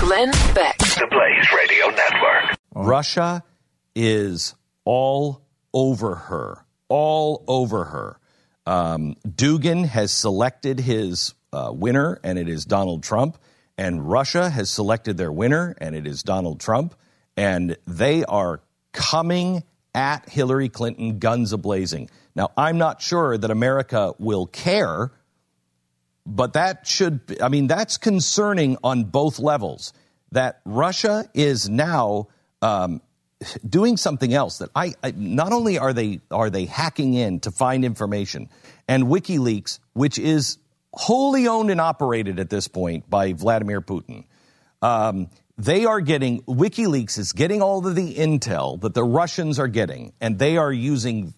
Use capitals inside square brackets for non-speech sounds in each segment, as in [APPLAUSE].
Glenn Beck. The Blaze Radio Network. Russia is all over her, all over her. Um, Dugin has selected his uh, winner, and it is Donald Trump. And Russia has selected their winner, and it is Donald Trump. And they are coming at Hillary Clinton guns ablazing. Now, I'm not sure that America will care but that should, I mean, that's concerning on both levels. That Russia is now um, doing something else. That I, I, not only are they are they hacking in to find information, and WikiLeaks, which is wholly owned and operated at this point by Vladimir Putin. Um, they are getting WikiLeaks is getting all of the intel that the Russians are getting, and they are using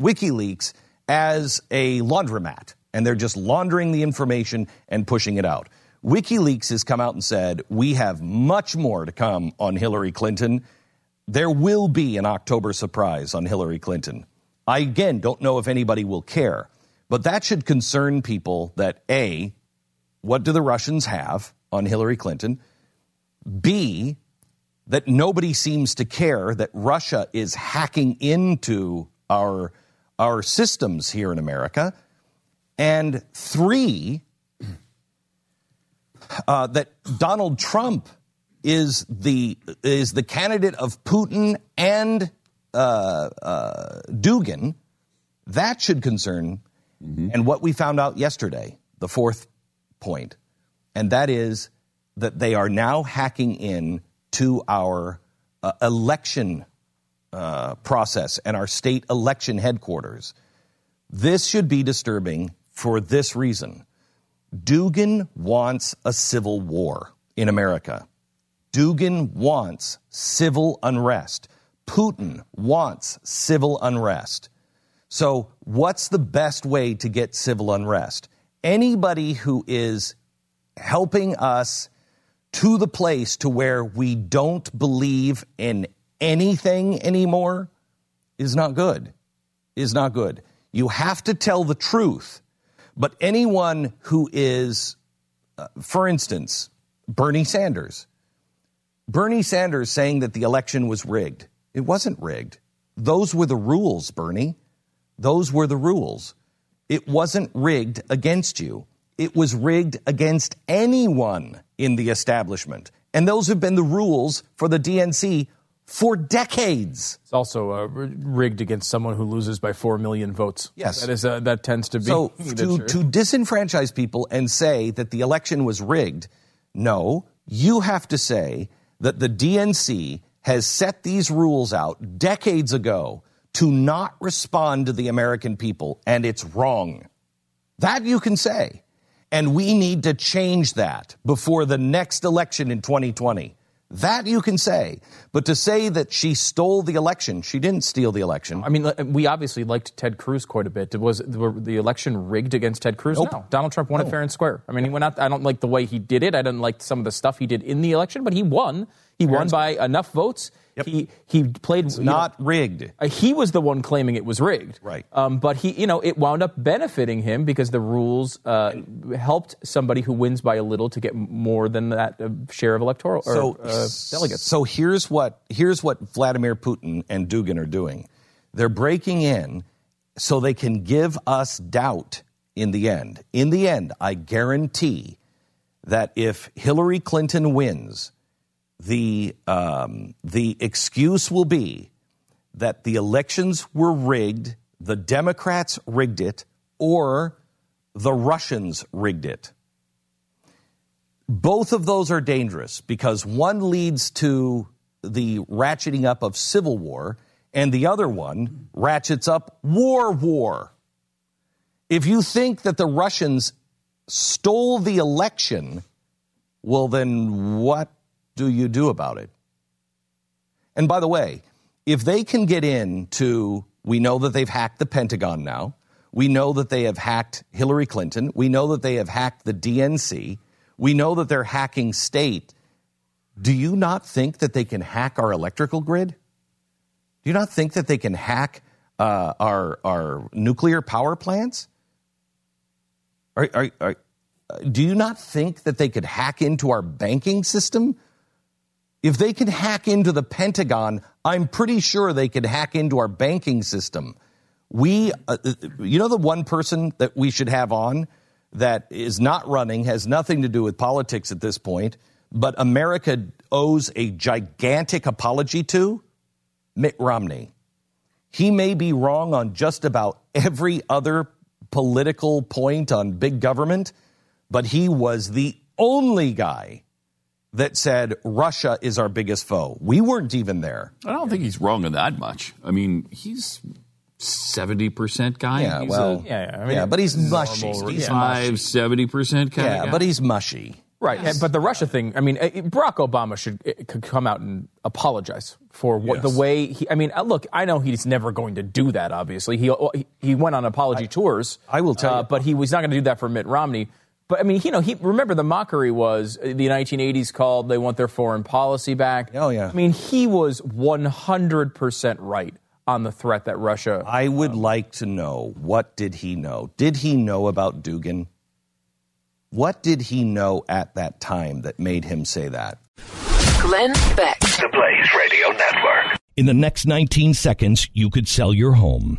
WikiLeaks as a laundromat and they're just laundering the information and pushing it out. WikiLeaks has come out and said, We have much more to come on Hillary Clinton. There will be an October surprise on Hillary Clinton. I, again, don't know if anybody will care, but that should concern people that A, what do the Russians have on Hillary Clinton? B, that nobody seems to care that Russia is hacking into our, our systems here in America and three, uh, that Donald Trump is the is the candidate of Putin and uh, uh, Dugin. That should concern. Mm-hmm. And what we found out yesterday, the fourth point, and that is that they are now hacking in to our uh, election uh, process and our state election headquarters. This should be disturbing for this reason. Dugin wants a civil war in America. Dugin wants civil unrest. Putin wants civil unrest. So, what's the best way to get civil unrest? Anybody who is helping us to the place to where we don't believe in anything anymore is not good. Is not good. You have to tell the truth but anyone who is, uh, for instance, Bernie Sanders, Bernie Sanders saying that the election was rigged. It wasn't rigged. Those were the rules, Bernie. Those were the rules. It wasn't rigged against you. It was rigged against anyone in the establishment. And those have been the rules for the DNC for decades. It's also uh, rigged against someone who loses by four million votes. Yes, that is uh, that tends to be. So [LAUGHS] to, to disenfranchise people and say that the election was rigged, no, you have to say that the DNC has set these rules out decades ago to not respond to the American people, and it's wrong. That you can say. And we need to change that before the next election in 2020. That you can say. But to say that she stole the election, she didn't steal the election. I mean, we obviously liked Ted Cruz quite a bit. Was the election rigged against Ted Cruz? Nope. No. Donald Trump won no. it fair and square. I mean, he went out. I don't like the way he did it. I didn't like some of the stuff he did in the election, but he won. He fair won by enough votes. Yep. He he played it's not know, rigged. Uh, he was the one claiming it was rigged. Right. Um, but he, you know, it wound up benefiting him because the rules uh, helped somebody who wins by a little to get more than that share of electoral so, or, uh, delegates. So here's what here's what Vladimir Putin and Dugin are doing. They're breaking in so they can give us doubt in the end. In the end, I guarantee that if Hillary Clinton wins the, um, the excuse will be that the elections were rigged, the Democrats rigged it, or the Russians rigged it. Both of those are dangerous because one leads to the ratcheting up of civil war, and the other one ratchets up war war. If you think that the Russians stole the election, well, then what do you do about it? And by the way, if they can get in to, we know that they've hacked the Pentagon now. We know that they have hacked Hillary Clinton. We know that they have hacked the DNC. We know that they're hacking state. Do you not think that they can hack our electrical grid? Do you not think that they can hack uh, our, our nuclear power plants? Are, are, are, do you not think that they could hack into our banking system? If they could hack into the Pentagon, I'm pretty sure they could hack into our banking system. We, uh, you know, the one person that we should have on that is not running, has nothing to do with politics at this point, but America owes a gigantic apology to Mitt Romney. He may be wrong on just about every other political point on big government, but he was the only guy that said Russia is our biggest foe. We weren't even there. I don't think he's wrong on that much. I mean, he's seventy percent guy. Yeah, he's well, a Yeah, yeah, I mean, yeah, but he's mushy. He's five seventy percent kind Yeah, of guy. but he's mushy. Right, and- but the Russia thing. I mean, uh, Barack Obama should uh, could come out and apologize for what the way he. I mean, uh, look, I know he's never going to do that. Obviously, he he- he went on apology tours. I will tell uh, you. but he was not going to do that for Mitt Romney. But I mean, you know, he remember the mockery was uh, the 1980s called. They want their foreign policy back. Oh, yeah. I mean, he was 100 percent right on the threat that Russia. I would like to know what did he know? Did he know about Dugin? What did he know at that time that made him say that? Glenn Beck. The Blaze Radio Network. In the next 19 seconds, you could sell your home.